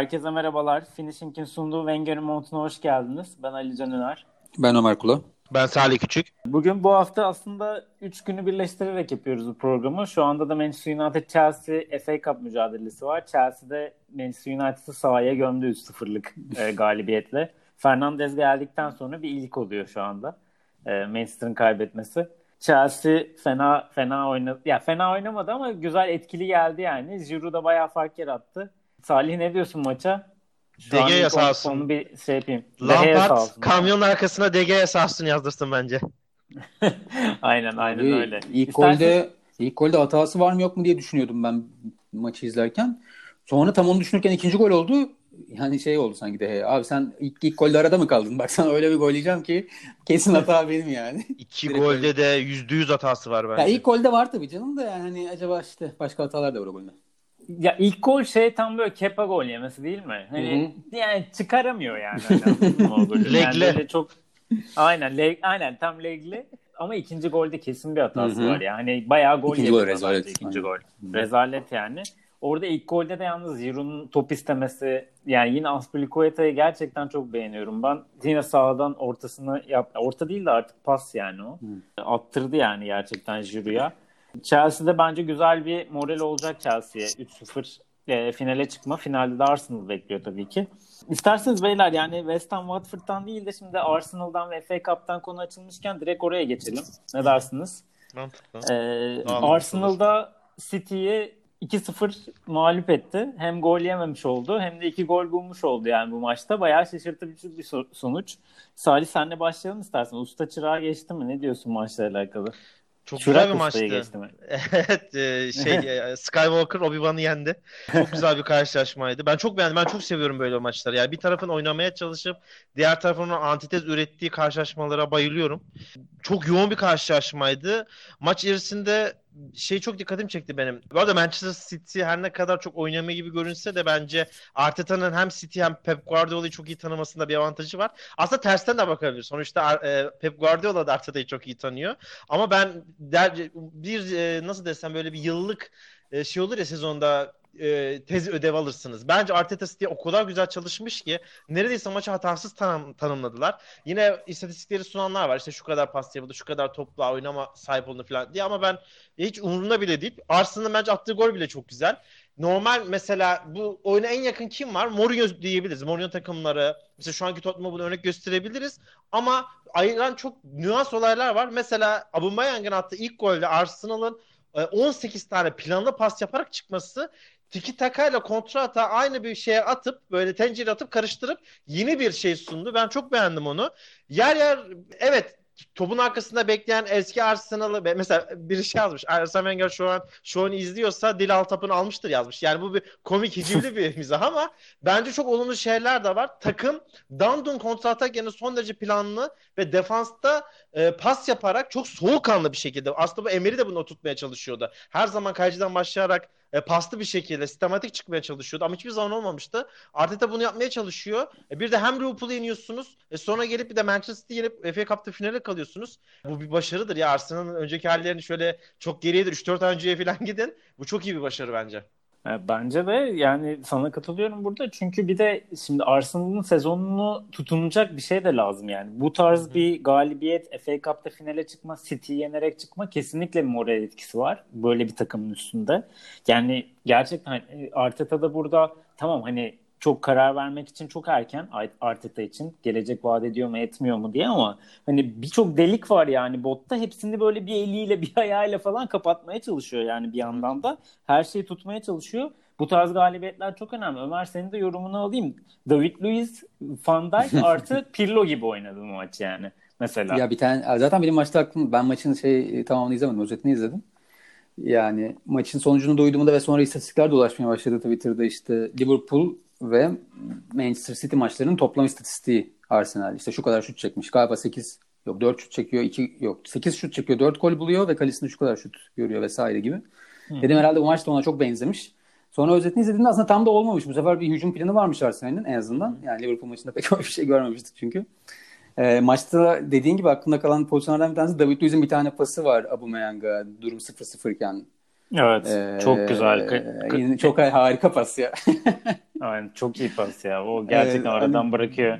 Herkese merhabalar. Finishing'in sunduğu Wenger'in montuna hoş geldiniz. Ben Ali Can Üner. Ben Ömer Kula. Ben Salih Küçük. Bugün bu hafta aslında 3 günü birleştirerek yapıyoruz bu programı. Şu anda da Manchester United Chelsea FA Cup mücadelesi var. Chelsea'de Manchester United'ı sahaya gömdü 3-0'lık e, galibiyetle. Fernandez geldikten sonra bir ilk oluyor şu anda. E, Manchester'ın kaybetmesi. Chelsea fena fena oynadı. Ya fena oynamadı ama güzel etkili geldi yani. Giroud da bayağı fark yarattı. Salih ne diyorsun maça? DG sağ olsun. Onu bir şey yapayım. Lampard kamyonun arkasına DG sağ olsun yazdırsın bence. aynen aynen Abi, öyle. İlk İstersen... golde ilk golde hatası var mı yok mu diye düşünüyordum ben maçı izlerken. Sonra tam onu düşünürken ikinci gol oldu. Yani şey oldu sanki de abi sen ilk, ilk golde arada mı kaldın? Bak sana öyle bir gol yiyeceğim ki kesin hata benim yani. İki golde de yüzde yüz hatası var bence. Ya ilk golde var tabii canım da yani hani acaba işte başka hatalar da var o golde. Ya ilk gol şey tam böyle kepa gol yemesi değil mi? Hani Hı-hı. yani çıkaramıyor yani. Hani legle. Yani çok aynen leg, aynen tam legli. Ama ikinci golde kesin bir hatası Hı-hı. var yani. Hani bayağı gol ikinci gol rezalet. İkinci gol. Rezalet yani. Orada ilk golde de yalnız Giroud'un top istemesi yani yine Aspilicueta'yı gerçekten çok beğeniyorum ben. Yine sağdan ortasını yap orta değil de artık pas yani o. Hı. Attırdı yani gerçekten Giroud'a. Chelsea'de bence güzel bir moral olacak Chelsea'ye 3-0 e, finale çıkma. Finalde de Arsenal bekliyor tabii ki. İsterseniz beyler yani West Ham Watford'dan değil de şimdi Arsenal'dan ve FA Cup'tan konu açılmışken direkt oraya geçelim. Ne dersiniz? Mantıklı. Ee, Arsenal'da City'yi 2-0 mağlup etti. Hem gol yememiş oldu hem de iki gol bulmuş oldu yani bu maçta. Bayağı şaşırtıcı bir sonuç. Salih senle başlayalım istersen. Usta çırağı geçti mi? Ne diyorsun maçla alakalı? Çok güzel bir maçtı. evet e, şey e, Skywalker Obi-Wan'ı yendi. Çok güzel bir karşılaşmaydı. Ben çok beğendim. Ben çok seviyorum böyle maçları. Yani bir tarafın oynamaya çalışıp diğer tarafın antitez ürettiği karşılaşmalara bayılıyorum. Çok yoğun bir karşılaşmaydı. Maç içerisinde şey çok dikkatimi çekti benim. Bu arada Manchester City her ne kadar çok oynamaya gibi görünse de bence Arteta'nın hem City hem Pep Guardiola'yı çok iyi tanımasında bir avantajı var. Aslında tersten de bakabilir. Sonuçta e, Pep Guardiola da Arteta'yı çok iyi tanıyor. Ama ben der, bir e, nasıl desem böyle bir yıllık e, şey olur ya sezonda e, tez ödev alırsınız. Bence Arteta City o kadar güzel çalışmış ki neredeyse maçı hatasız tanım, tanımladılar. Yine istatistikleri sunanlar var. İşte şu kadar pas yapıldı, şu kadar topla oynama sahip oldu falan diye ama ben hiç umurumda bile değil. Arsenal'ın bence attığı gol bile çok güzel. Normal mesela bu oyuna en yakın kim var? Mourinho diyebiliriz. Mourinho takımları. Mesela şu anki Tottenham'ı bunu örnek gösterebiliriz. Ama ayıran çok nüans olaylar var. Mesela Aubameyang'ın attığı ilk golde Arsenal'ın 18 tane planlı pas yaparak çıkması tiki takayla kontrata aynı bir şeye atıp böyle tencere atıp karıştırıp yeni bir şey sundu. Ben çok beğendim onu. Yer yer evet topun arkasında bekleyen eski Arsenal'ı mesela bir şey yazmış. Arsene Wenger şu an şu an izliyorsa Dil Altap'ını almıştır yazmış. Yani bu bir komik hicivli bir mizah ama bence çok olumlu şeyler de var. Takım Dandun kontratak yerine son derece planlı ve defansta e, pas yaparak çok soğukkanlı bir şekilde aslında bu Emery de bunu tutmaya çalışıyordu. Her zaman kaleciden başlayarak e, paslı bir şekilde sistematik çıkmaya çalışıyordu ama hiçbir zaman olmamıştı. Arteta bunu yapmaya çalışıyor. E, bir de hem Liverpool'u yeniyorsunuz e, sonra gelip bir de Manchester City yenip FA Cup'ta finale kalıyorsunuz. Bu bir başarıdır ya Arsenal'ın önceki hallerini şöyle çok geriyedir 3-4 ay önceye falan gidin. Bu çok iyi bir başarı bence. E, bence de yani sana katılıyorum burada. Çünkü bir de şimdi Arsenal'ın sezonunu tutunacak bir şey de lazım yani. Bu tarz Hı-hı. bir galibiyet, FA Cup'ta finale çıkma, City yenerek çıkma kesinlikle moral etkisi var. Böyle bir takımın üstünde. Yani gerçekten e, Arteta da burada tamam hani çok karar vermek için çok erken Arteta için. Gelecek vaat ediyor mu etmiyor mu diye ama hani birçok delik var yani botta. Hepsini böyle bir eliyle bir ayağıyla falan kapatmaya çalışıyor yani bir yandan da. Her şeyi tutmaya çalışıyor. Bu tarz galibiyetler çok önemli. Ömer senin de yorumunu alayım. David Luiz, Van Dijk artı Pirlo gibi oynadı bu maç yani mesela. Ya bir tane zaten benim maçta aklım ben maçın şey tamamını izlemedim. Özetini izledim. Yani maçın sonucunu duyduğumda ve sonra istatistikler dolaşmaya başladı Twitter'da işte Liverpool ve Manchester City maçlarının toplam istatistiği Arsenal. İşte şu kadar şut çekmiş. Galiba 8 yok 4 şut çekiyor. 2 yok 8 şut çekiyor. 4 gol buluyor ve kalesinde şu kadar şut görüyor vesaire gibi. Hı. Dedim herhalde bu maç da ona çok benzemiş. Sonra özetini izlediğimde aslında tam da olmamış. Bu sefer bir hücum planı varmış Arsenal'in en azından. Yani Liverpool maçında pek öyle bir şey görmemiştik çünkü. E, maçta dediğin gibi aklımda kalan pozisyonlardan bir tanesi David Luiz'in bir tane pası var Aubameyang'a durum 0-0 iken. Evet. Ee, çok güzel. Çok harika pas ya. Aynen çok iyi pas ya. O gerçekten ee, aradan hani, bırakıyor.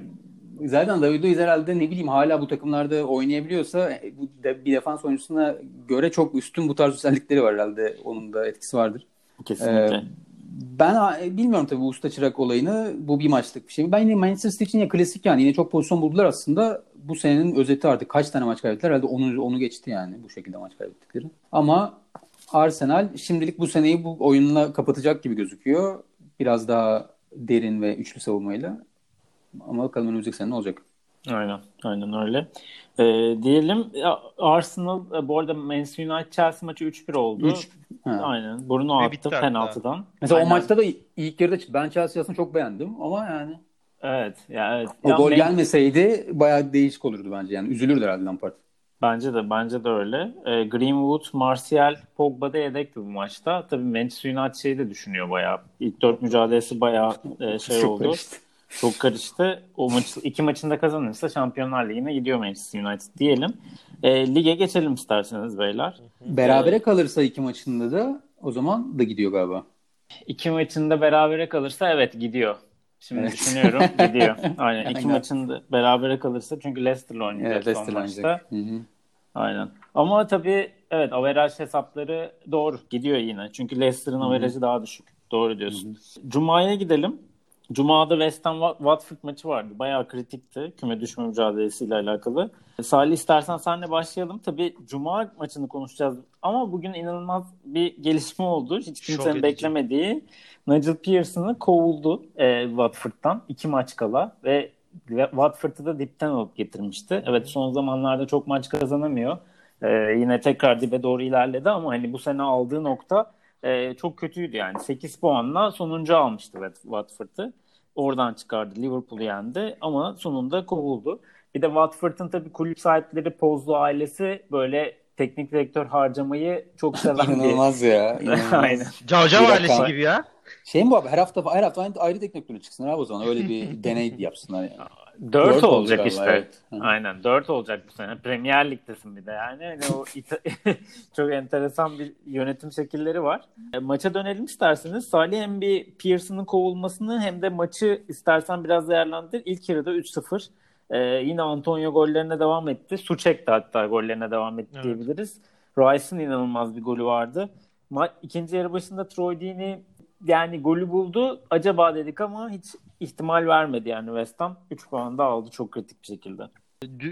Zaten David Luiz herhalde ne bileyim hala bu takımlarda oynayabiliyorsa e, bu de, bir defans oyuncusuna göre çok üstün bu tarz özellikleri var herhalde. Onun da etkisi vardır. Kesinlikle. Ee, ben bilmiyorum tabii usta çırak olayını. Bu bir maçlık bir şey. Ben yine Manchester City için ya klasik yani. Yine çok pozisyon buldular aslında. Bu senenin özeti artık kaç tane maç kaybettiler? Herhalde onu, onu geçti yani bu şekilde maç kaybettikleri. Ama Arsenal şimdilik bu seneyi bu oyunla kapatacak gibi gözüküyor. Biraz daha derin ve üçlü savunmayla. Ama bakalım önümüzdeki sene ne olacak? Aynen, aynen öyle. Ee, diyelim Arsenal e, bu arada Manchester United Chelsea maçı 3-1 oldu. 3. Aynen. Bruno attı penaltıdan. Mesela aynen. o maçta da ilk yarıda ben Chelsea aslında çok beğendim ama yani Evet. Ya evet. O ya gol gelmeseydi bayağı değişik olurdu bence. Yani üzülürdü herhalde Lampard. Bence de bence de öyle. E, Greenwood, Martial, Pogba da yedekti bu maçta. Tabii Manchester United şeyi de düşünüyor bayağı. İlk dört mücadelesi bayağı e, şey Çok oldu. Karıştı. Çok karıştı. O maç iki maçında kazanırsa Şampiyonlar Ligi'ne gidiyor Manchester United diyelim. E, lige geçelim isterseniz beyler. Berabere e, kalırsa iki maçında da o zaman da gidiyor galiba. İki maçında berabere kalırsa evet gidiyor. Şimdi evet. düşünüyorum gidiyor. Aynen. İki maçında berabere kalırsa çünkü Leicester'la oynayacak evet, Leicester son maçta. Hı hı. Aynen. Ama tabii evet averaj hesapları doğru gidiyor yine. Çünkü Leicester'ın averajı daha düşük. Doğru diyorsun. Hı-hı. Cuma'ya gidelim. Cuma'da West Ham Watford maçı vardı. Bayağı kritikti küme düşme mücadelesiyle alakalı. Salih istersen senle başlayalım. Tabii Cuma maçını konuşacağız ama bugün inanılmaz bir gelişme oldu. Hiç kimsenin beklemediği. Nigel Pearson'ı kovuldu e, Watford'dan iki maç kala ve Watford'ı da dipten alıp getirmişti. Evet son zamanlarda çok maç kazanamıyor. E, yine tekrar dibe doğru ilerledi ama hani bu sene aldığı nokta e, çok kötüydü yani. 8 puanla sonuncu almıştı Watford'ı. Oradan çıkardı. Liverpool'u yendi ama sonunda kovuldu. Bir de Watford'ın tabii kulüp sahipleri Pozlu ailesi böyle teknik direktör harcamayı çok seven bir... İnanılmaz ya. İnanılmaz. Aynen. Cavcav ailesi gibi ya. Şey mi bu abi her hafta her hafta aynı, ayrı teknik çıksınlar abi o zaman öyle bir deney yapsınlar yani. Dört, Dört olacak işte. Evet. Aynen dört olacak bu sene. Premier Lig'desin bir de yani. yani o çok enteresan bir yönetim şekilleri var. E, maça dönelim isterseniz. Salih hem bir Pearson'ın kovulmasını hem de maçı istersen biraz değerlendir. İlk yarıda 3-0. Ee, yine Antonio gollerine devam etti. Su çekti hatta gollerine devam etti evet. diyebiliriz. Rice'ın inanılmaz bir golü vardı. Ma- ikinci yarı başında Troy Deeney yani golü buldu. Acaba dedik ama hiç ihtimal vermedi yani West Ham. 3 puan da aldı çok kritik bir şekilde.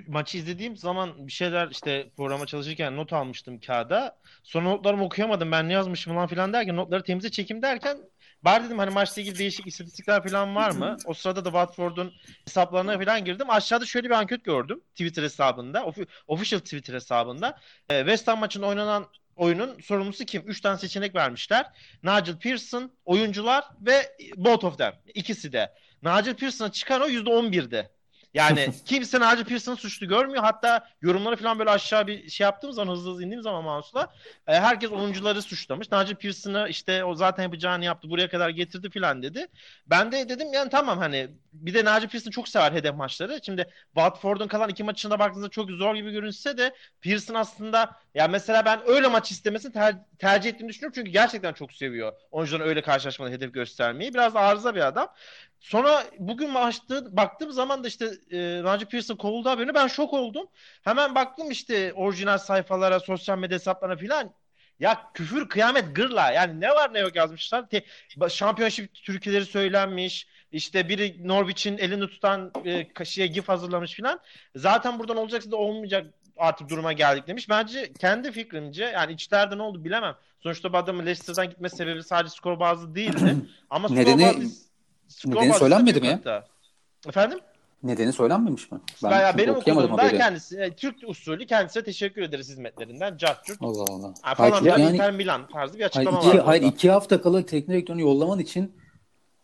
Maçı izlediğim zaman bir şeyler işte programa çalışırken not almıştım kağıda. Sonra notlarımı okuyamadım ben ne yazmışım falan filan derken notları temize çekim derken Bari dedim hani maçla ilgili değişik istatistikler falan var mı? O sırada da Watford'un hesaplarına falan girdim. Aşağıda şöyle bir anket gördüm Twitter hesabında. Official Twitter hesabında. E, West Ham maçında oynanan oyunun sorumlusu kim? Üç tane seçenek vermişler. Nigel Pearson, oyuncular ve both of them. İkisi de. Nigel Pearson'a çıkan o %11'di. Yani kimse Naci Pearson'ı suçlu görmüyor. Hatta yorumları falan böyle aşağı bir şey yaptığım zaman hızlı hızlı indiğim zaman mouse'la e, herkes oyuncuları suçlamış. Naci Pearson'ı işte o zaten yapacağını yaptı buraya kadar getirdi falan dedi. Ben de dedim yani tamam hani bir de Naci Pearson çok sever hedef maçları. Şimdi Watford'un kalan iki maçında baktığınızda çok zor gibi görünse de Pearson aslında ya mesela ben öyle maç istemesini ter- tercih ettiğini düşünüyorum. Çünkü gerçekten çok seviyor oyuncuların öyle karşılaşmada hedef göstermeyi. Biraz arıza bir adam. Sonra bugün maçta baktığım zaman da işte e, Naci Pearson kovuldu haberini ben şok oldum. Hemen baktım işte orijinal sayfalara, sosyal medya hesaplarına filan. Ya küfür, kıyamet, gırla. Yani ne var ne yok yazmışlar. Te, şampiyonşip türküleri söylenmiş. İşte biri Norwich'in elini tutan e, şeye gif hazırlamış filan. Zaten buradan olacaksa da olmayacak artık duruma geldik demiş. Bence kendi fikrimce yani içlerde ne oldu bilemem. Sonuçta bu adamın Leicester'dan gitme sebebi sadece skor bazlı değildi. Ama skor Nedeni... bazlı Nedeni söylenmedi mi ya? Hatta. Efendim? Nedeni söylenmemiş mi? Ben ya benim okuduğumda haberi. kendisi e, Türk usulü kendisine teşekkür ederiz hizmetlerinden. Cartçurt. Allah Allah. Yani falan hayır, yani, Inter Milan tarzı bir açıklama hayır, iki, var. Hayır iki hafta kala teknik direktörünü yollaman için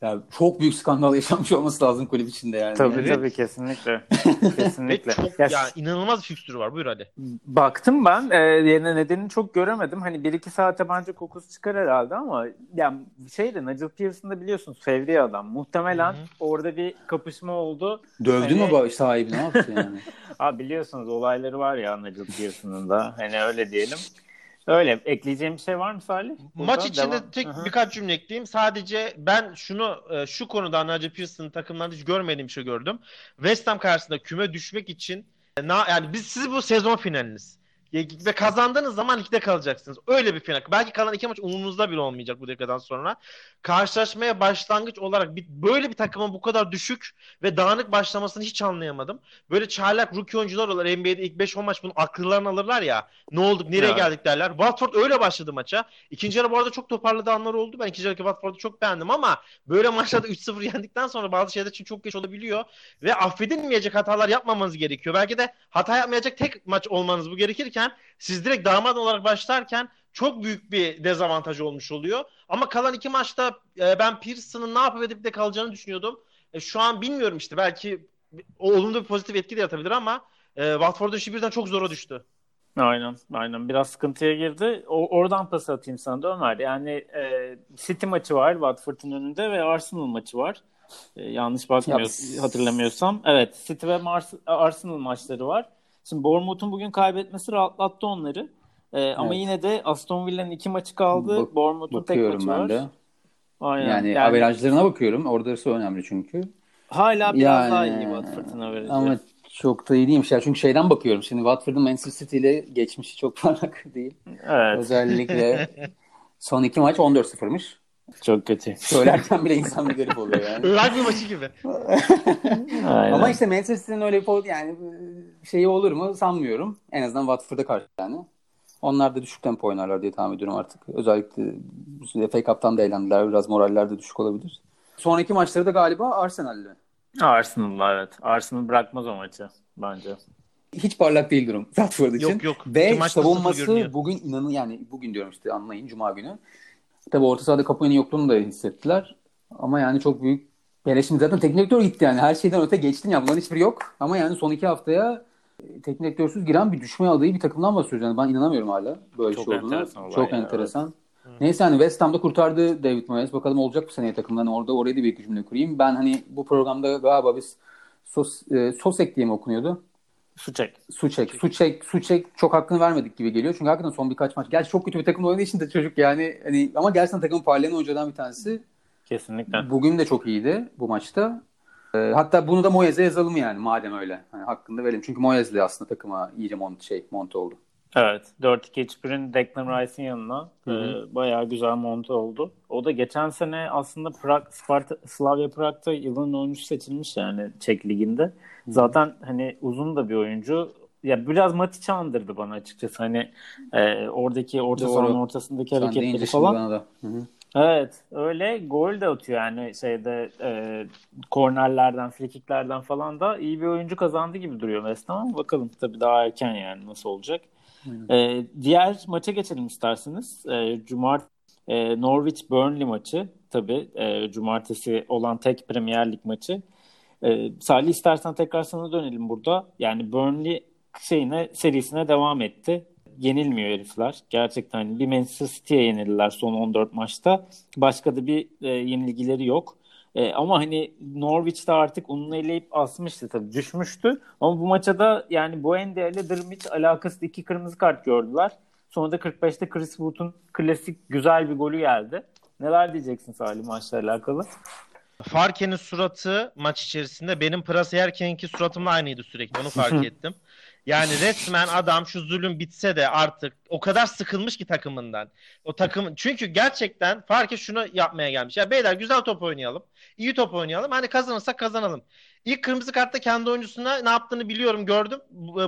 ya çok büyük skandal yaşanmış olması lazım kulüp içinde yani. Tabii evet. tabii kesinlikle. kesinlikle. çok, ya, ya inanılmaz fikstürü var. Buyur hadi. Baktım ben. E, yerine nedenini çok göremedim. Hani 1-2 saate bence kokusu çıkar herhalde ama yani şeyde Nigel Pearson'da biliyorsunuz fevri adam. Muhtemelen Hı-hı. orada bir kapışma oldu. Dövdü hani... mü sahibi ne yaptı yani? Abi biliyorsunuz olayları var ya Nigel Pearson'ın da. Hani öyle diyelim. Öyle. Ekleyeceğim bir şey var mı Salih? Burada Maç içinde devam. tek Hı-hı. birkaç cümle ekleyeyim. Sadece ben şunu e, şu konuda Nigel Pearson'ın takımlarında hiç görmediğim şey gördüm. West Ham karşısında küme düşmek için e, yani biz siz bu sezon finaliniz ve kazandığınız zaman ligde kalacaksınız. Öyle bir final. Belki kalan iki maç umurunuzda bile olmayacak bu dakikadan sonra. Karşılaşmaya başlangıç olarak bir, böyle bir takımın bu kadar düşük ve dağınık başlamasını hiç anlayamadım. Böyle çaylak rookie oyuncular olur. NBA'de ilk 5-10 maç bunun akıllarını alırlar ya. Ne olduk, nereye ya. geldik derler. Watford öyle başladı maça. İkinci yarı bu arada çok toparladı anlar oldu. Ben ikinci yarı Watford'u çok beğendim ama böyle maçlarda 3-0 yendikten sonra bazı şeyler için çok geç olabiliyor. Ve affedilmeyecek hatalar yapmamanız gerekiyor. Belki de hata yapmayacak tek maç olmanız bu gerekirken başlarken siz direkt damat olarak başlarken çok büyük bir dezavantaj olmuş oluyor. Ama kalan iki maçta e, ben Pearson'ın ne yapıp edip de kalacağını düşünüyordum. E, şu an bilmiyorum işte belki o olumlu bir pozitif etki de yatabilir ama e, Watford'un işi birden çok zora düştü. Aynen, aynen. Biraz sıkıntıya girdi. O, oradan pas atayım sana da Ömer. Yani e, City maçı var Watford'un önünde ve Arsenal maçı var. E, yanlış bakmıyorsam, hatırlamıyorsam. Evet, City ve Mars, Arsenal maçları var. Şimdi Bournemouth'un bugün kaybetmesi rahatlattı onları. Ee, evet. Ama yine de Aston Villa'nın iki maçı kaldı. Bak, Bournemouth'un tek maçı ben var. De. Aynen. Yani, yani averajlarına bakıyorum. Orası önemli çünkü. Hala biraz yani, daha iyi Watford'un averajı. Ama çok da iyi değilmiş ya. Çünkü şeyden bakıyorum. Şimdi Watford'un Manchester City ile geçmişi çok parlak değil. Evet. Özellikle son iki maç 14-0'mış. Çok kötü. Söylerken bile insan bir garip oluyor yani. Rugby maçı gibi. Ama işte Manchester City'nin öyle bir yani şeyi olur mu sanmıyorum. En azından Watford'a karşı yani. Onlar da düşük tempo oynarlar diye tahmin ediyorum artık. Özellikle FA Cup'tan da eğlendiler. Biraz moraller de düşük olabilir. Sonraki maçları da galiba Arsenal'le. Arsenal'la evet. Arsenal bırakmaz o maçı bence. Hiç parlak değil durum Watford için. Yok yok. Ve savunması bugün inanın yani bugün diyorum işte anlayın Cuma günü. Tabii orta sahada Capone'nin yokluğunu da hissettiler. Ama yani çok büyük yani şimdi zaten teknik direktör gitti yani. Her şeyden öte geçtin ya. Bunların hiçbiri yok. Ama yani son iki haftaya e, teknik direktörsüz giren bir düşme adayı bir takımdan bahsediyoruz. Yani ben inanamıyorum hala böyle çok şey olduğunu. Enteresan çok ya, enteresan. Evet. Neyse hani West Ham'da kurtardı David Moyes. Bakalım olacak bu seneye takımdan. Orada oraya da bir iki cümle kurayım. Ben hani bu programda galiba biz Sos, e, Sosek diye mi okunuyordu? Suçek. Suçek. Suçek. Suçek çok hakkını vermedik gibi geliyor. Çünkü hakikaten son birkaç maç. Gerçi çok kötü bir takım oynadığı için de çocuk yani hani ama gerçekten takımın parlayan oyunculardan bir tanesi. Kesinlikle. Bugün de çok iyiydi bu maçta. Ee, hatta bunu da Moyes'e yazalım yani madem öyle. Hani hakkında verelim. Çünkü Moyes'le aslında takıma iyice mont şey monte oldu. Evet. 4-2-3-1'in Declan Rice'in yanına e, bayağı güzel monte oldu. O da geçen sene aslında Prag, Sparta, Slavia Prag'da yılın oyuncusu seçilmiş yani Çek Ligi'nde. Zaten hani uzun da bir oyuncu. Ya biraz Matic'i andırdı bana açıkçası. Hani e, oradaki orta sahanın ortasındaki Sen hareketleri falan. Da. Hı hı. Evet öyle gol de atıyor yani şeyde e, kornerlerden, frikiklerden falan da iyi bir oyuncu kazandı gibi duruyor West Ham bakalım tabii daha erken yani nasıl olacak. E, diğer maça geçelim isterseniz. E, Cumart e, Norwich Burnley maçı tabii e, cumartesi olan tek Premier Lig maçı. E, Salih istersen tekrar sana dönelim burada. Yani Burnley şeyine serisine devam etti. Yenilmiyor herifler. Gerçekten hani bir Manchester City'ye yenildiler son 14 maçta. Başka da bir e, yenilgileri yok. E, ama hani Norwich'te artık ununu eleyip asmıştı tabii düşmüştü. Ama bu maça da yani Buendia ile Drmic alakası iki kırmızı kart gördüler. Sonra da 45'te Chris Wood'un klasik güzel bir golü geldi. Neler diyeceksin Salim maçla alakalı? Farke'nin suratı maç içerisinde benim Pırasa yerkenki suratımla aynıydı sürekli. Onu fark ettim. Yani resmen adam şu zulüm bitse de artık o kadar sıkılmış ki takımından. O takım çünkü gerçekten Farke şunu yapmaya gelmiş. Ya beyler güzel top oynayalım. iyi top oynayalım. Hani kazanırsak kazanalım. İlk kırmızı kartta kendi oyuncusuna ne yaptığını biliyorum gördüm.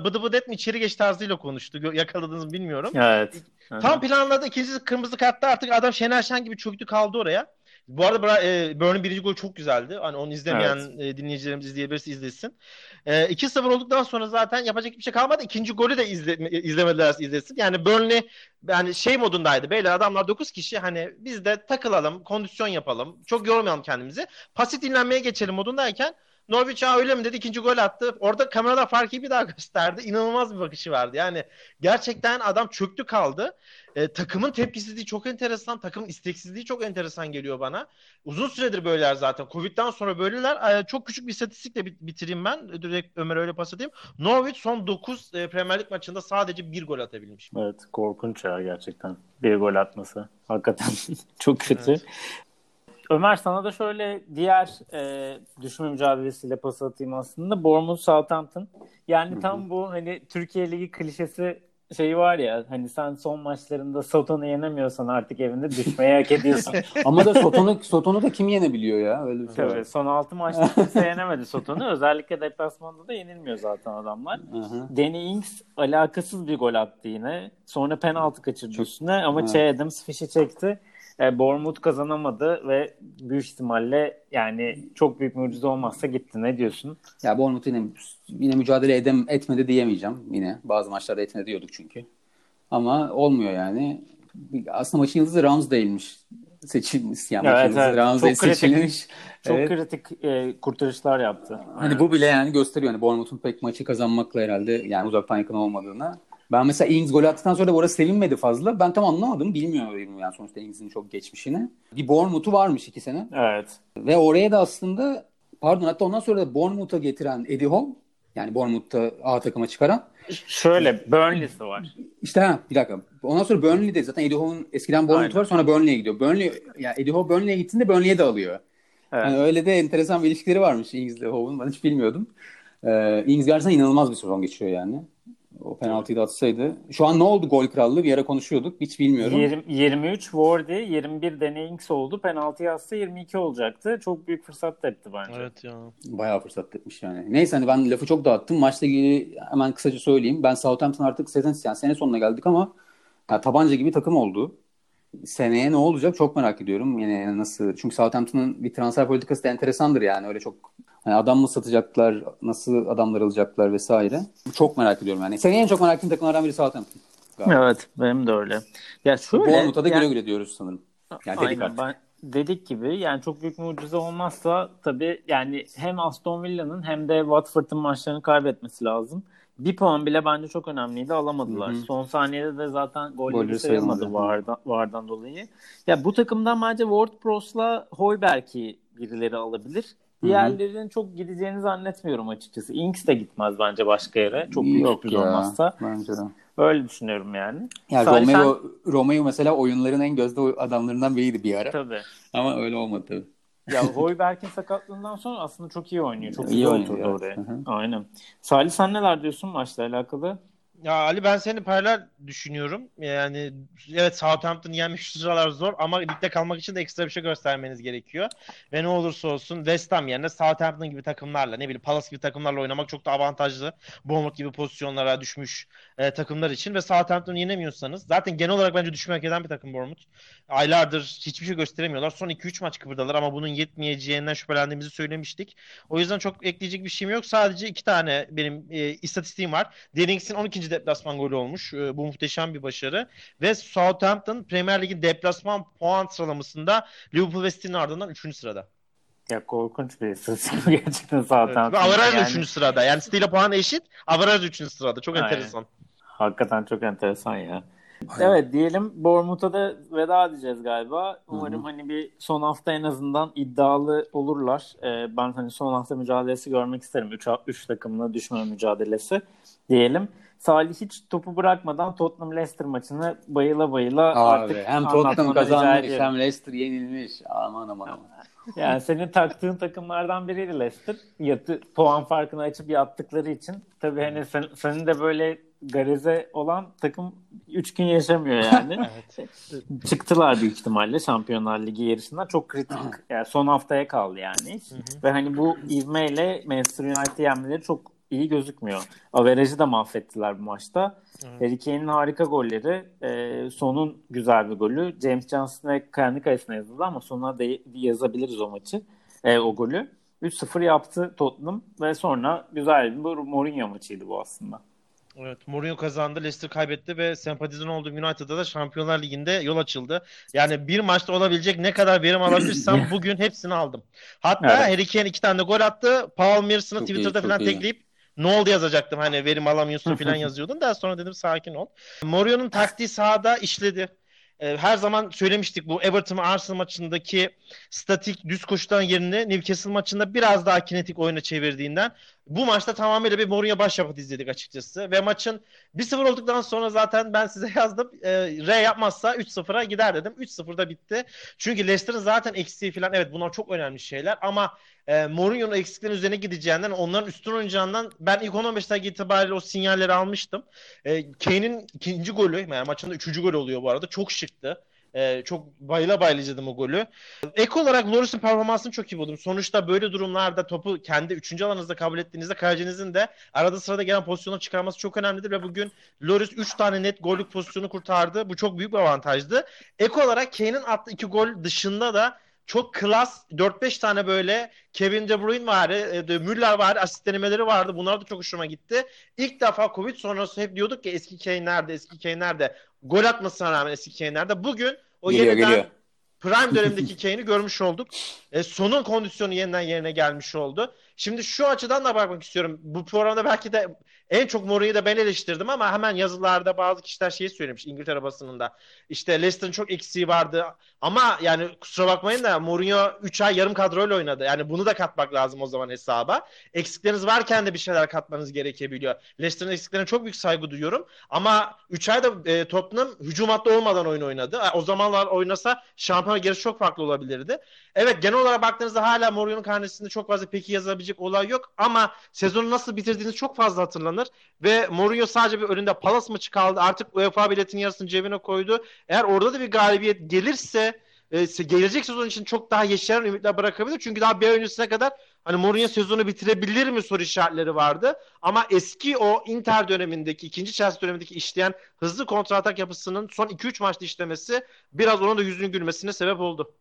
Bıdı bıdı etme içeri geç tarzıyla konuştu. Yakaladınız bilmiyorum. Evet. Tam planladı. ikinci kırmızı kartta artık adam Şener Şen gibi çöktü kaldı oraya. Bu arada e, Burn'un birinci golü çok güzeldi. Hani onu izlemeyen evet. e, dinleyicilerimiz izleyebilirse izlesin. E, 2-0 olduktan sonra zaten yapacak hiçbir şey kalmadı. İkinci golü de izle, izlemedilerse izlesin. Yani Burnley yani şey modundaydı. Beyler adamlar 9 kişi hani biz de takılalım, kondisyon yapalım. Çok yormayalım kendimizi. Pasif dinlenmeye geçelim modundayken Norwich ha öyle mi dedi ikinci gol attı. Orada kameralar farkı bir daha gösterdi. İnanılmaz bir bakışı vardı. Yani gerçekten adam çöktü kaldı. E, takımın tepkisizliği çok enteresan. Takımın isteksizliği çok enteresan geliyor bana. Uzun süredir böyleler zaten. Covid'den sonra böyleler. E, çok küçük bir istatistikle bitireyim ben. Direkt Ömer öyle pas atayım. Norwich son 9 e, Premier Lig maçında sadece bir gol atabilmiş. Evet korkunç ya gerçekten. Bir gol atması. Hakikaten çok kötü. Evet. Ömer sana da şöyle diğer e, düşme mücadelesiyle pas atayım aslında. Bournemouth Southampton. Yani Hı-hı. tam bu hani Türkiye Ligi klişesi şeyi var ya hani sen son maçlarında Soton'u yenemiyorsan artık evinde düşmeyi hak ediyorsun. Ama da Soton'u Soton'u da kim yenebiliyor ya? Öyle bir şey Tabii, son 6 maçta kimse yenemedi Soton'u. Özellikle deplasmanda da yenilmiyor zaten adamlar. Hı-hı. Danny Ings alakasız bir gol attı yine. Sonra penaltı kaçırdı Çok... üstüne ama. Che Adams fişi çekti. E, Bournemouth kazanamadı ve büyük ihtimalle yani çok büyük mucize olmazsa gitti. Ne diyorsun? Ya Bournemouth yine, yine mücadele edem, etmedi diyemeyeceğim yine. Bazı maçlarda etmedi diyorduk çünkü. Ama olmuyor yani. Aslında maçın yıldızı Ramsdale'miş seçilmiş. Yani evet, evet. Çok seçilmiş. Çok evet. kritik e, kurtarışlar yaptı. Hani evet. bu bile yani gösteriyor. Yani Bournemouth'un pek maçı kazanmakla herhalde yani uzaktan yakın olmadığını. Ben mesela Ings gol attıktan sonra da orası sevinmedi fazla. Ben tam anlamadım. Bilmiyorum yani sonuçta Ings'in çok geçmişini. Bir Bournemouth'u varmış iki sene. Evet. Ve oraya da aslında pardon hatta ondan sonra da Bournemouth'a getiren Eddie Hall yani Bournemouth'ta A takıma çıkaran. Şöyle Burnley'si var. İşte ha bir dakika. Ondan sonra Burnley'de zaten Eddie Hall'un eskiden Bournemouth var sonra Burnley'e gidiyor. Burnley yani Eddie Hall Burnley'e gittiğinde Burnley'e de alıyor. Evet. Yani öyle de enteresan bir ilişkileri varmış Ings'le Hall'un. Ben hiç bilmiyordum. Ee, Ings gerçekten inanılmaz bir sezon geçiyor yani. O penaltıyı da atsaydı. Şu an ne oldu gol krallığı? Bir ara konuşuyorduk. Hiç bilmiyorum. 20, 23 Wardy, 21 Deneyings oldu. Penaltı atsa 22 olacaktı. Çok büyük fırsat etti bence. Evet ya. Bayağı fırsat etmiş yani. Neyse hani ben lafı çok dağıttım. Maçla ilgili hemen kısaca söyleyeyim. Ben Southampton artık sezon yani sene sonuna geldik ama ya, tabanca gibi takım oldu. Seneye ne olacak çok merak ediyorum. Yani nasıl çünkü Southampton'ın bir transfer politikası da enteresandır yani. Öyle çok Hani adam mı satacaklar, nasıl adamlar alacaklar vesaire. Çok merak ediyorum yani. Senin en çok merak ettiğin takımlardan biri Southampton. Galiba. Evet benim de öyle. Ya şöyle, Bournemouth'a da yani, güle güle diyoruz sanırım. Yani dedik aynen, Ben, dedik gibi yani çok büyük mucize olmazsa tabii yani hem Aston Villa'nın hem de Watford'ın maçlarını kaybetmesi lazım. Bir puan bile bence çok önemliydi alamadılar. Hı-hı. Son saniyede de zaten golleri sayılmadı Vardan, Vardan dolayı. Ya bu takımdan bence Ward-Prowse'la Hoiberg'i birileri alabilir. Diğerlerinin çok gideceğini zannetmiyorum açıkçası. Inks de gitmez bence başka yere. Çok büyük ya, olmazsa. Bence de. Öyle düşünüyorum yani. Ya Salih Romeo, sen... Romeo mesela oyunların en gözde adamlarından biriydi bir ara. Tabii. Ama öyle olmadı tabii. Ya Hoiberg'in sakatlığından sonra aslında çok iyi oynuyor. Çok iyi oynuyor evet. oraya. Hı-hı. Aynen. Salih sen neler diyorsun maçla alakalı? Ya Ali ben seni paralel düşünüyorum. Yani evet Southampton yenmek şu sıralar zor ama ligde kalmak için de ekstra bir şey göstermeniz gerekiyor. Ve ne olursa olsun West Ham yerine Southampton gibi takımlarla ne bileyim Palace gibi takımlarla oynamak çok da avantajlı. Bournemouth gibi pozisyonlara düşmüş e, takımlar için ve Southampton'u yenemiyorsanız zaten genel olarak bence düşmek eden bir takım Bournemouth. Aylardır hiçbir şey gösteremiyorlar. Son 2-3 maç kıpırdalar ama bunun yetmeyeceğinden şüphelendiğimizi söylemiştik. O yüzden çok ekleyecek bir şeyim yok. Sadece iki tane benim e, istatistiğim var. Dennings'in 12. deplasman golü olmuş. E, bu muhteşem bir başarı. Ve Southampton Premier Lig'in deplasman puan sıralamasında Liverpool ve City'nin ardından 3. sırada. Ya korkunç bir istatistik gerçekten Southampton. Evet. Ve Average yani... 3. sırada. Yani City ile puan eşit. Average 3. sırada. Çok Aynen. enteresan. Hakikaten çok enteresan ya. Aynen. Evet diyelim Bournemouth'a da veda edeceğiz galiba. Umarım Hı-hı. hani bir son hafta en azından iddialı olurlar. Ee, ben hani son hafta mücadelesi görmek isterim. 3 3 takımla düşme mücadelesi diyelim. Salih hiç topu bırakmadan Tottenham Leicester maçını bayıla bayıla Abi, artık hem Tottenham kazanmış hem Leicester yenilmiş. Aman aman aman. Yani senin taktığın takımlardan biriydi Leicester. Yatı, puan farkını açıp yattıkları için. Tabii hani sen, senin de böyle gareze olan takım 3 gün yaşamıyor yani. evet. Çıktılar büyük ihtimalle Şampiyonlar Ligi yarışından. Çok kritik. yani son haftaya kaldı yani. Ve hani bu ivmeyle Manchester United yenmeleri çok iyi gözükmüyor. Averajı da mahvettiler bu maçta. Evet. Harry Kane'in harika golleri. E, sonun güzel bir golü. James Johnson'a kendi kalesine yazıldı ama sonuna da yazabiliriz o maçı. E, o golü. 3-0 yaptı Tottenham ve sonra güzel bir Mourinho maçıydı bu aslında. Evet, Mourinho kazandı, Leicester kaybetti ve sempatizan olduğum United'da da Şampiyonlar Ligi'nde yol açıldı. Yani bir maçta olabilecek ne kadar verim alabilirsem bugün hepsini aldım. Hatta evet. Harry Kane iki tane de gol attı. Paul Mearson'ı Twitter'da iyi, falan tekleyip ne oldu yazacaktım hani verim alamıyorsun falan yazıyordun. Daha sonra dedim sakin ol. Mourinho'nun taktiği sahada işledi e, her zaman söylemiştik bu Everton Arsenal maçındaki statik düz koşudan yerine Newcastle maçında biraz daha kinetik oyuna çevirdiğinden bu maçta tamamıyla bir Mourinho başyapıt izledik açıkçası. Ve maçın 1-0 olduktan sonra zaten ben size yazdım. E, R yapmazsa 3-0'a gider dedim. 3-0'da bitti. Çünkü Leicester'ın zaten eksiği falan evet bunlar çok önemli şeyler ama e, Mourinho'nun eksiklerin üzerine gideceğinden onların üstün oynayacağından ben ilk 15 dakika itibariyle o sinyalleri almıştım. E, Kane'in ikinci golü yani maçında üçüncü gol oluyor bu arada. Çok şıktı. Ee, çok bayıla bayıla o golü. Ek olarak Loris'in performansını çok iyi buldum. Sonuçta böyle durumlarda topu kendi üçüncü alanınızda kabul ettiğinizde kalecinizin de arada sırada gelen pozisyonu çıkarması çok önemlidir ve bugün Loris 3 tane net gollük pozisyonu kurtardı. Bu çok büyük bir avantajdı. Ek olarak Kane'in attığı iki gol dışında da çok klas 4-5 tane böyle Kevin De Bruyne var, e, Müller var, asist denemeleri vardı. Bunlar da çok hoşuma gitti. İlk defa Covid sonrası hep diyorduk ki eski Kane nerede, eski Kane nerede? Gol atmasına rağmen eski Kane nerede? Bugün o geliyor, yeniden geliyor. Prime dönemindeki Kane'i görmüş olduk. E, sonun kondisyonu yeniden yerine gelmiş oldu. Şimdi şu açıdan da bakmak istiyorum. Bu programda belki de en çok Mourinho'yu da ben eleştirdim ama hemen yazılarda bazı kişiler şeyi söylemiş İngiltere basınında. İşte Leicester'ın çok eksiği vardı ama yani kusura bakmayın da Mourinho 3 ay yarım kadroyla oynadı. Yani bunu da katmak lazım o zaman hesaba. Eksikleriniz varken de bir şeyler katmanız gerekebiliyor. Leicester'ın eksiklerine çok büyük saygı duyuyorum ama 3 ayda e, Tottenham hücum hattı olmadan oyun oynadı. O zamanlar oynasa şampiyon gerisi çok farklı olabilirdi. Evet genel olarak baktığınızda hala Mourinho'nun karnesinde çok fazla peki yazabilecek olay yok ama sezonu nasıl bitirdiğiniz çok fazla hatırlanır ve Mourinho sadece bir önünde Palace maçı kaldı. Artık UEFA biletinin yarısını cebine koydu. Eğer orada da bir galibiyet gelirse e, gelecek sezon için çok daha yaşayan ümitler bırakabilir. Çünkü daha bir öncesine kadar hani Mourinho sezonu bitirebilir mi soru işaretleri vardı. Ama eski o Inter dönemindeki, ikinci Chelsea dönemindeki işleyen hızlı kontratak yapısının son 2-3 maçta işlemesi biraz onun da yüzünün gülmesine sebep oldu.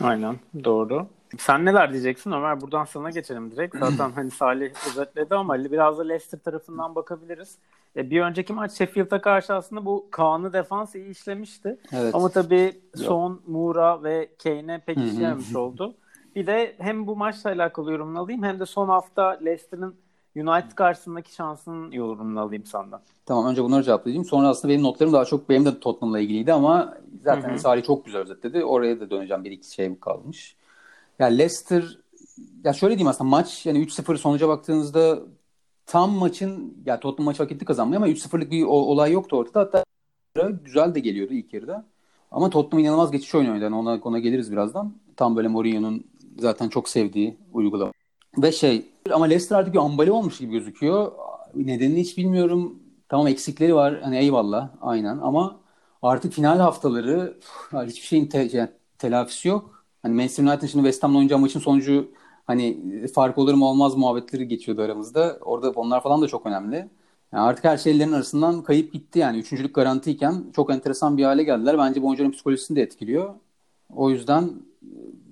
Aynen doğru. Sen neler diyeceksin Ömer? Buradan sana geçelim direkt. Zaten hani Salih özetledi ama biraz da Leicester tarafından bakabiliriz. E, bir önceki maç Sheffield'a karşı aslında bu Kaan'ı defans iyi işlemişti. Evet. Ama tabii Son, Moura ve Kane'e pek işlememiş oldu. Bir de hem bu maçla alakalı yorumunu alayım hem de son hafta Leicester'ın United karşısındaki şansının yorumunu alayım senden. Tamam önce bunları cevaplayayım. Sonra aslında benim notlarım daha çok benim de Tottenham'la ilgiliydi ama zaten Salih çok güzel özetledi. Oraya da döneceğim. Bir iki şey kalmış. Ya Leicester ya şöyle diyeyim aslında maç yani 3-0 sonuca baktığınızda tam maçın ya Tottenham maç vakitli kazanmıyor ama 3-0'lık bir olay yoktu ortada. Hatta güzel de geliyordu ilk yarıda. Ama Tottenham inanılmaz geçiş oynuyordu. Yani ona, ona geliriz birazdan. Tam böyle Mourinho'nun zaten çok sevdiği uygulama. Ve şey ama Leicester artık bir ambali olmuş gibi gözüküyor. Nedenini hiç bilmiyorum. Tamam eksikleri var. Hani eyvallah aynen ama artık final haftaları hiçbir şeyin te, yani, telafisi yok. Hani Manchester United şimdi West Ham'la oynayacağı maçın sonucu hani fark olur mu olmaz muhabbetleri geçiyordu aramızda. Orada onlar falan da çok önemli. Yani artık her şey ellerinin arasından kayıp gitti yani. Üçüncülük garantiyken çok enteresan bir hale geldiler. Bence bu oyuncuların psikolojisini de etkiliyor. O yüzden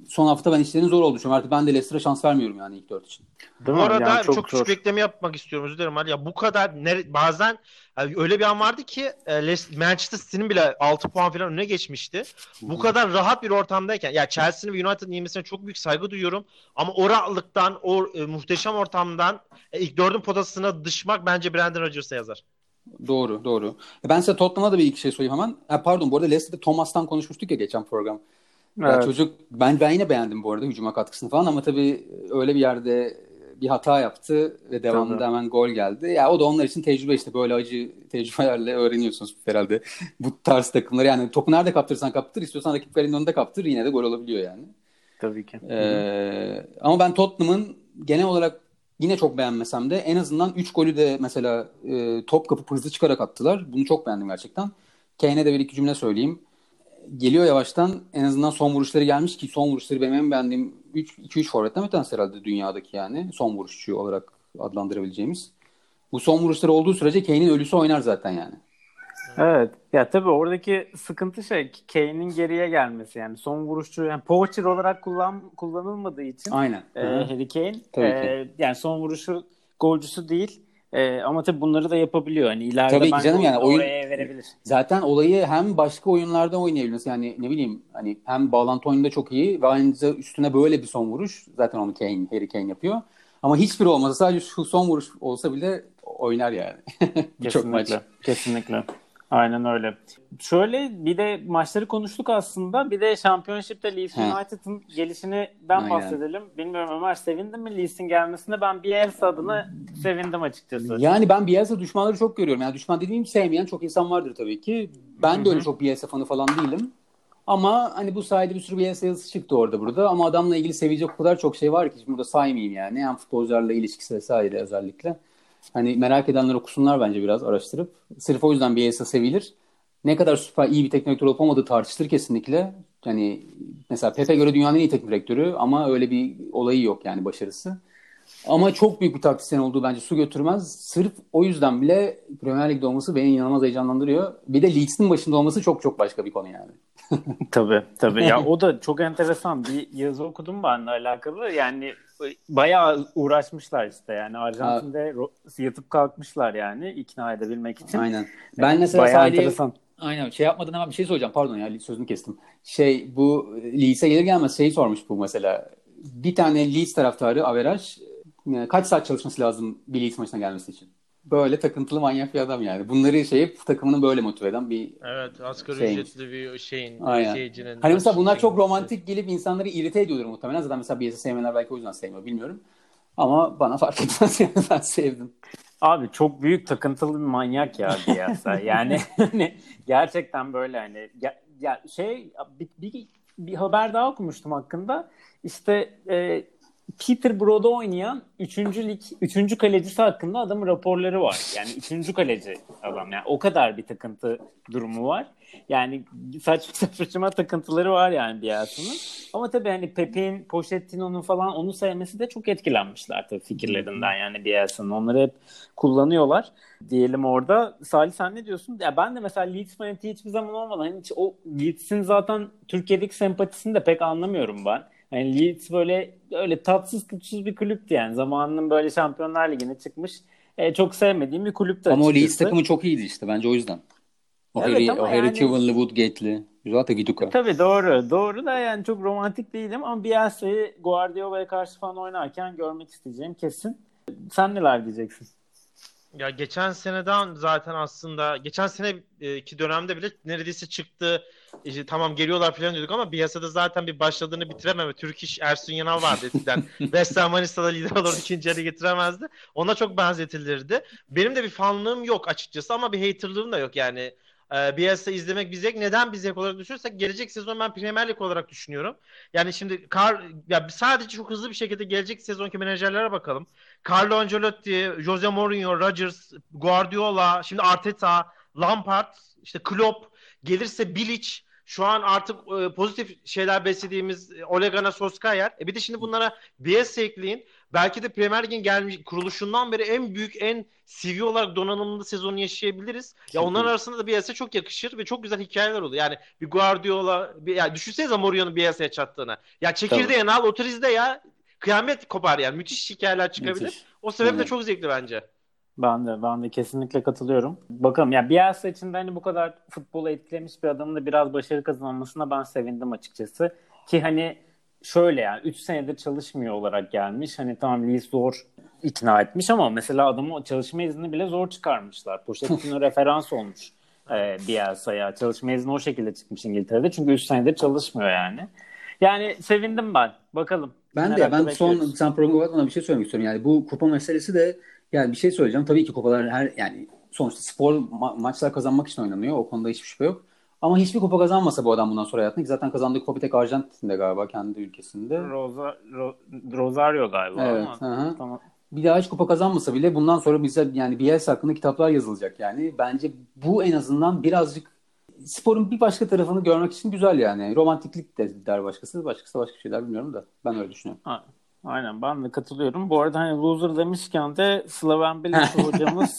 son hafta ben işlerin zor olduğu düşünüyorum. Artık ben de Leicester'a şans vermiyorum yani ilk dört için. Değil bu arada yani çok, çok küçük bekleme yapmak istiyorum. Özür dilerim Ali. Ya bu kadar ne, bazen yani öyle bir an vardı ki e, Manchester City'nin bile 6 puan falan önüne geçmişti. Bu kadar rahat bir ortamdayken ya Chelsea'nin ve United'ın yenmesine çok büyük saygı duyuyorum. Ama o rahatlıktan, o e, muhteşem ortamdan e, ilk dördün potasına dışmak bence Brandon Rodgers'a yazar. Doğru, doğru. Ben size Tottenham'a da bir iki şey söyleyeyim hemen. Ha, pardon bu arada Leicester'da Thomas'tan konuşmuştuk ya geçen program. Evet. Ya çocuk ben ben yine beğendim bu arada hücuma katkısını falan ama tabii öyle bir yerde bir hata yaptı ve devamında Tabii. hemen gol geldi. Ya o da onlar için tecrübe işte böyle acı tecrübelerle öğreniyorsunuz herhalde bu tarz takımları. Yani topu nerede kaptırırsan kaptır, istiyorsan rakip kalenin önünde kaptır yine de gol olabiliyor yani. Tabii ki. Ee, ama ben Tottenham'ın genel olarak yine çok beğenmesem de en azından 3 golü de mesela e, top kapı hızlı çıkarak attılar. Bunu çok beğendim gerçekten. Kane'e de bir iki cümle söyleyeyim geliyor yavaştan. En azından son vuruşları gelmiş ki son vuruşları benim en beğendiğim 2-3 forvetten bir tanesi herhalde dünyadaki yani. Son vuruşçu olarak adlandırabileceğimiz. Bu son vuruşları olduğu sürece Kane'in ölüsü oynar zaten yani. Evet. Ya tabii oradaki sıkıntı şey Kane'in geriye gelmesi yani son vuruşçu yani poacher olarak kullan kullanılmadığı için Aynen. E, Harry Kane e, yani son vuruşu golcüsü değil E, ama tabii bunları da yapabiliyor. Hani ileride tabii ki canım yani oyun verebilir. Zaten olayı hem başka oyunlarda oynayabilirsin. Yani ne bileyim hani hem bağlantı oyununda çok iyi ve aynı üstüne böyle bir son vuruş. Zaten onu Kane, Harry Kane yapıyor. Ama hiçbiri olmasa sadece şu son vuruş olsa bile oynar yani. çok maç. Kesinlikle. Aynen öyle. Şöyle bir de maçları konuştuk aslında. Bir de Championship'te Leeds United'ın gelişini ben Aynen. bahsedelim. Bilmiyorum Ömer sevindin mi Leeds'in gelmesine? Ben Bielsa adına sevindim açıkçası. Yani ben Bielsa düşmanları çok görüyorum. Yani düşman dediğim sevmeyen çok insan vardır tabii ki. Ben Hı-hı. de öyle çok Bielsa fanı falan değilim. Ama hani bu sayede bir sürü Bielsa yazısı çıktı orada burada. Ama adamla ilgili sevecek o kadar çok şey var ki şimdi burada saymayayım yani. Hem futbolcularla ilişkisi vesaire özellikle. Hani merak edenler okusunlar bence biraz araştırıp. Sırf o yüzden Bielsa sevilir. Ne kadar süper iyi bir teknik direktör olup olmadığı tartışılır kesinlikle. Hani mesela Pepe göre dünyanın en iyi teknik direktörü ama öyle bir olayı yok yani başarısı. Ama çok büyük bir taktisyen olduğu bence su götürmez. Sırf o yüzden bile Premier Lig'de olması beni inanılmaz heyecanlandırıyor. Bir de Leeds'in başında olması çok çok başka bir konu yani. tabii tabii. Ya o da çok enteresan bir yazı okudum benimle alakalı. Yani bayağı uğraşmışlar işte yani Arjantin'de ha. yatıp kalkmışlar yani ikna edebilmek için. Aynen. Ben mesela bayağı enteresan. Aynen şey yapmadan ama bir şey soracağım pardon ya sözünü kestim. Şey bu Leeds'e gelir gelmez şeyi sormuş bu mesela. Bir tane Leeds taraftarı Averaj yani kaç saat çalışması lazım bir Leeds maçına gelmesi için? Böyle takıntılı manyak bir adam yani. Bunları şey takımını böyle motive eden bir Evet asgari şeyin. ücretli bir şeyin Aynen. seyircinin. Hani mesela bunlar çok romantik gelip insanları irite ediyordur muhtemelen. Zaten mesela BSS sevmeyenler belki o yüzden sevmiyor bilmiyorum. Ama bana fark etmez yani ben sevdim. Abi çok büyük takıntılı bir manyak ya Bielsa. yani hani gerçekten böyle hani ya, ya şey bir, bir, bir haber daha okumuştum hakkında. İşte e, Peterborough'da oynayan 3. lig 3. kalecisi hakkında adamın raporları var. Yani 3. kaleci adam. Yani o kadar bir takıntı durumu var. Yani saçma saçma takıntıları var yani Bielsa'nın. Ama tabii hani Pep'in, Pochettino'nun falan onu sevmesi de çok etkilenmişler tabii fikirlerinden yani Bielsa'nın. Onları hep kullanıyorlar. Diyelim orada. Salih sen ne diyorsun? Ya ben de mesela Leeds fanatiği hiçbir zaman olmadı. Hani hiç o Leeds'in zaten Türkiye'deki sempatisini de pek anlamıyorum ben. Yani Leeds böyle öyle tatsız tutsuz bir kulüptü yani. Zamanının böyle Şampiyonlar Ligi'ne çıkmış. E, çok sevmediğim bir kulüptü Ama o Leeds takımı çok iyiydi işte bence o yüzden. O evet, Harry, o Harry yani... Kewell'lı, Woodgate'li. Zaten Viduka. Tabii doğru. Doğru da yani çok romantik değilim ama Bielsa'yı Guardiola'ya karşı falan oynarken görmek isteyeceğim kesin. Sen neler diyeceksin? Ya geçen seneden zaten aslında geçen seneki dönemde bile neredeyse çıktı. İşte tamam geliyorlar falan diyorduk ama piyasada zaten bir başladığını bitirememe. Türk iş Ersun Yanal vardı eskiden. West Ham Manisa'da lider olur ikinci yarı getiremezdi. Ona çok benzetilirdi. Benim de bir fanlığım yok açıkçası ama bir haterlığım da yok yani. Ee, Bielsa izlemek bir zevk. Neden bir zevk olarak düşünürsek gelecek sezon ben Premier Lig olarak düşünüyorum. Yani şimdi Kar ya sadece çok hızlı bir şekilde gelecek sezonki menajerlere bakalım. Carlo Ancelotti, Jose Mourinho, Rodgers, Guardiola, şimdi Arteta, Lampard, işte Klopp, gelirse Bilic, şu an artık e, pozitif şeyler beslediğimiz e, Ole Gunnar Solskjaer. E bir de şimdi bunlara Bielsa ekleyin. Belki de Premier Lig'in gelmiş kuruluşundan beri en büyük en CV olarak donanımlı sezonu yaşayabiliriz. Ya onların arasında da Bielsa çok yakışır ve çok güzel hikayeler oluyor. Yani bir Guardiola, bir, yani düşünsenize Mourinho'nun Bielsa'ya çattığını. Ya çekirdeğini al, otorizde ya kıyamet kopar yani. Müthiş hikayeler çıkabilir. Müthiş. O sebeple evet. çok zevkli bence. Ben de ben de kesinlikle katılıyorum. Bakalım ya Bielsa için de hani bu kadar futbolu etkilemiş bir adamın da biraz başarı kazanmasına ben sevindim açıkçası. Ki hani şöyle yani 3 senedir çalışmıyor olarak gelmiş. Hani tamam Lee zor ikna etmiş ama mesela adamı çalışma izni bile zor çıkarmışlar. Pochettino referans olmuş e, Bielsa'ya. Çalışma izni o şekilde çıkmış İngiltere'de. Çünkü 3 senedir çalışmıyor yani. Yani sevindim ben. Bakalım. Ben de ben son sen programı bir şey söylemek istiyorum. Yani bu kupa meselesi de yani bir şey söyleyeceğim. Tabii ki kupalar her yani sonuçta spor ma- maçlar kazanmak için oynanıyor. O konuda hiçbir şüphe yok. Ama hiçbir kupa kazanmasa bu adam bundan sonra hayatında ki zaten kazandığı kupa bir tek Arjantin'de galiba kendi ülkesinde. Rosa, Ro, Rosario galiba evet, ama. Tamam. Bir daha hiç kupa kazanmasa bile bundan sonra bize yani Bielsa hakkında kitaplar yazılacak yani. Bence bu en azından birazcık sporun bir başka tarafını görmek için güzel yani. Romantiklik de der başkası. Başkası başka şeyler bilmiyorum da. Ben öyle düşünüyorum. Ha. Aynen ben de katılıyorum. Bu arada hani loser demişken de Slaven Bilic hocamız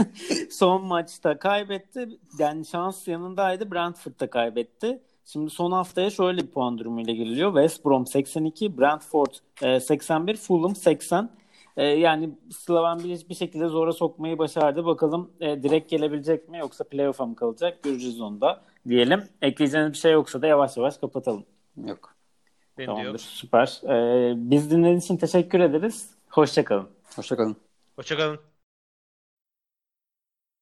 son maçta kaybetti. Yani şans yanındaydı. Brentford'da kaybetti. Şimdi son haftaya şöyle bir puan durumuyla giriliyor. West Brom 82, Brentford 81, e, Fulham 80. E, yani Slaven Bilic bir şekilde zora sokmayı başardı. Bakalım e, direkt gelebilecek mi yoksa playoff'a mı kalacak? Göreceğiz onu da diyelim. Ekleyeceğiniz bir şey yoksa da yavaş yavaş kapatalım. Yok. Benim Tamamdır, yok. süper. E, biz dinlediğiniz için teşekkür ederiz. Hoşçakalın. Hoşçakalın. Hoşçakalın.